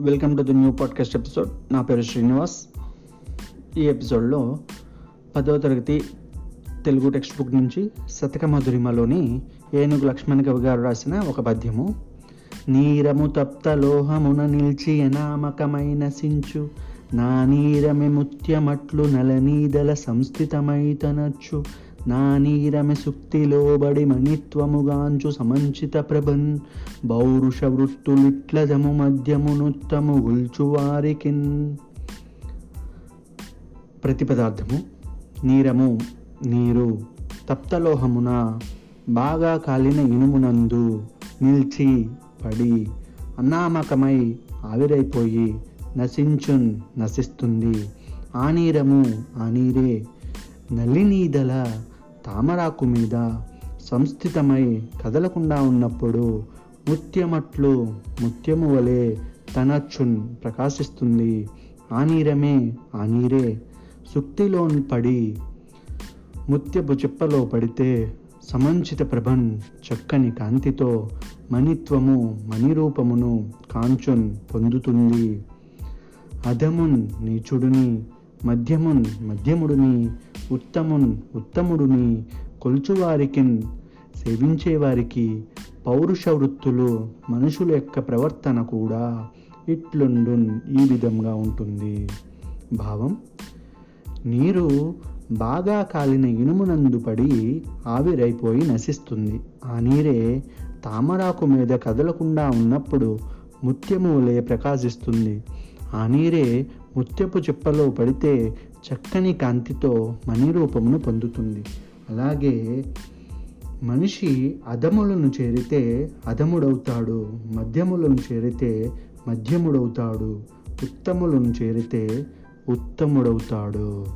Welcome to the new podcast episode నా పేరు శ్రీనివాస్. ఈ ఎపిసోడ్లో పదవ తరగతి తెలుగు టెక్స్ట్ బుక్ నుంచి శతక మధురిమలోని ఏనుగు లక్ష్మణ్ కవి గారు రాసిన ఒక పద్యము. నీరము తప్త లోహమున నిలిచి అనామకమైన సించు నా నీరమి ముత్యమట్లు నలనీదల సంస్థితమైతనచ్చు నా నీరమె సుక్తిలోబడి మణిత్వముగాంచు సమంచిత ప్రభన్. పౌరుష వృత్తులిట్లజము మధ్యమునుత్తము గుల్చువారికిన్ ప్రతిపదార్థము నీరము నీరు తప్తలోహమున బాగా కాలిన ఇనుమునందు నిల్చి పడి అనామకమై ఆవిరైపోయి నశించున్ నశిస్తుంది. ఆ నీరము ఆ నీరే నలినీదల తామరాకు మీద సంస్థితమై కదలకుండా ఉన్నప్పుడు ముత్యమట్లు ముత్యము వలె తనచ్చున్ ప్రకాశిస్తుంది. ఆ నీరమే ఆ నీరే సుక్తిలోని పడి ముత్యపు చిప్పలో పడితే సమంచిత ప్రభన్ చక్కని కాంతితో మణిత్వము మణిరూపమును కాంచున్ పొందుతుంది. అధమున్ నీచుడుని మధ్యమున్ మధ్యముడుని ఉత్తమున్ ఉత్తముడుని కొలుచువారికిన్ సేవించేవారికి పౌరుష వృత్తులు మనుషుల యొక్క ప్రవర్తన కూడా ఇట్లుండున్ ఈ విధంగా ఉంటుంది. భావం నీరు బాగా కాలిన ఇనుమునందు పడి ఆవిరైపోయి నశిస్తుంది. ఆ నీరే తామరాకు మీద కదలకుండా ఉన్నప్పుడు ముత్యము వలె ప్రకాశిస్తుంది. ఆ నీరే ముత్యపు చిప్పలో పడితే చక్కని కాంతితో మణిరూపమును పొందుతుంది. అలాగే మనిషి అధములను చేరితే అధముడవుతాడు మధ్యములను చేరితే మధ్యముడవుతాడు ఉత్తములను చేరితే ఉత్తముడవుతాడు.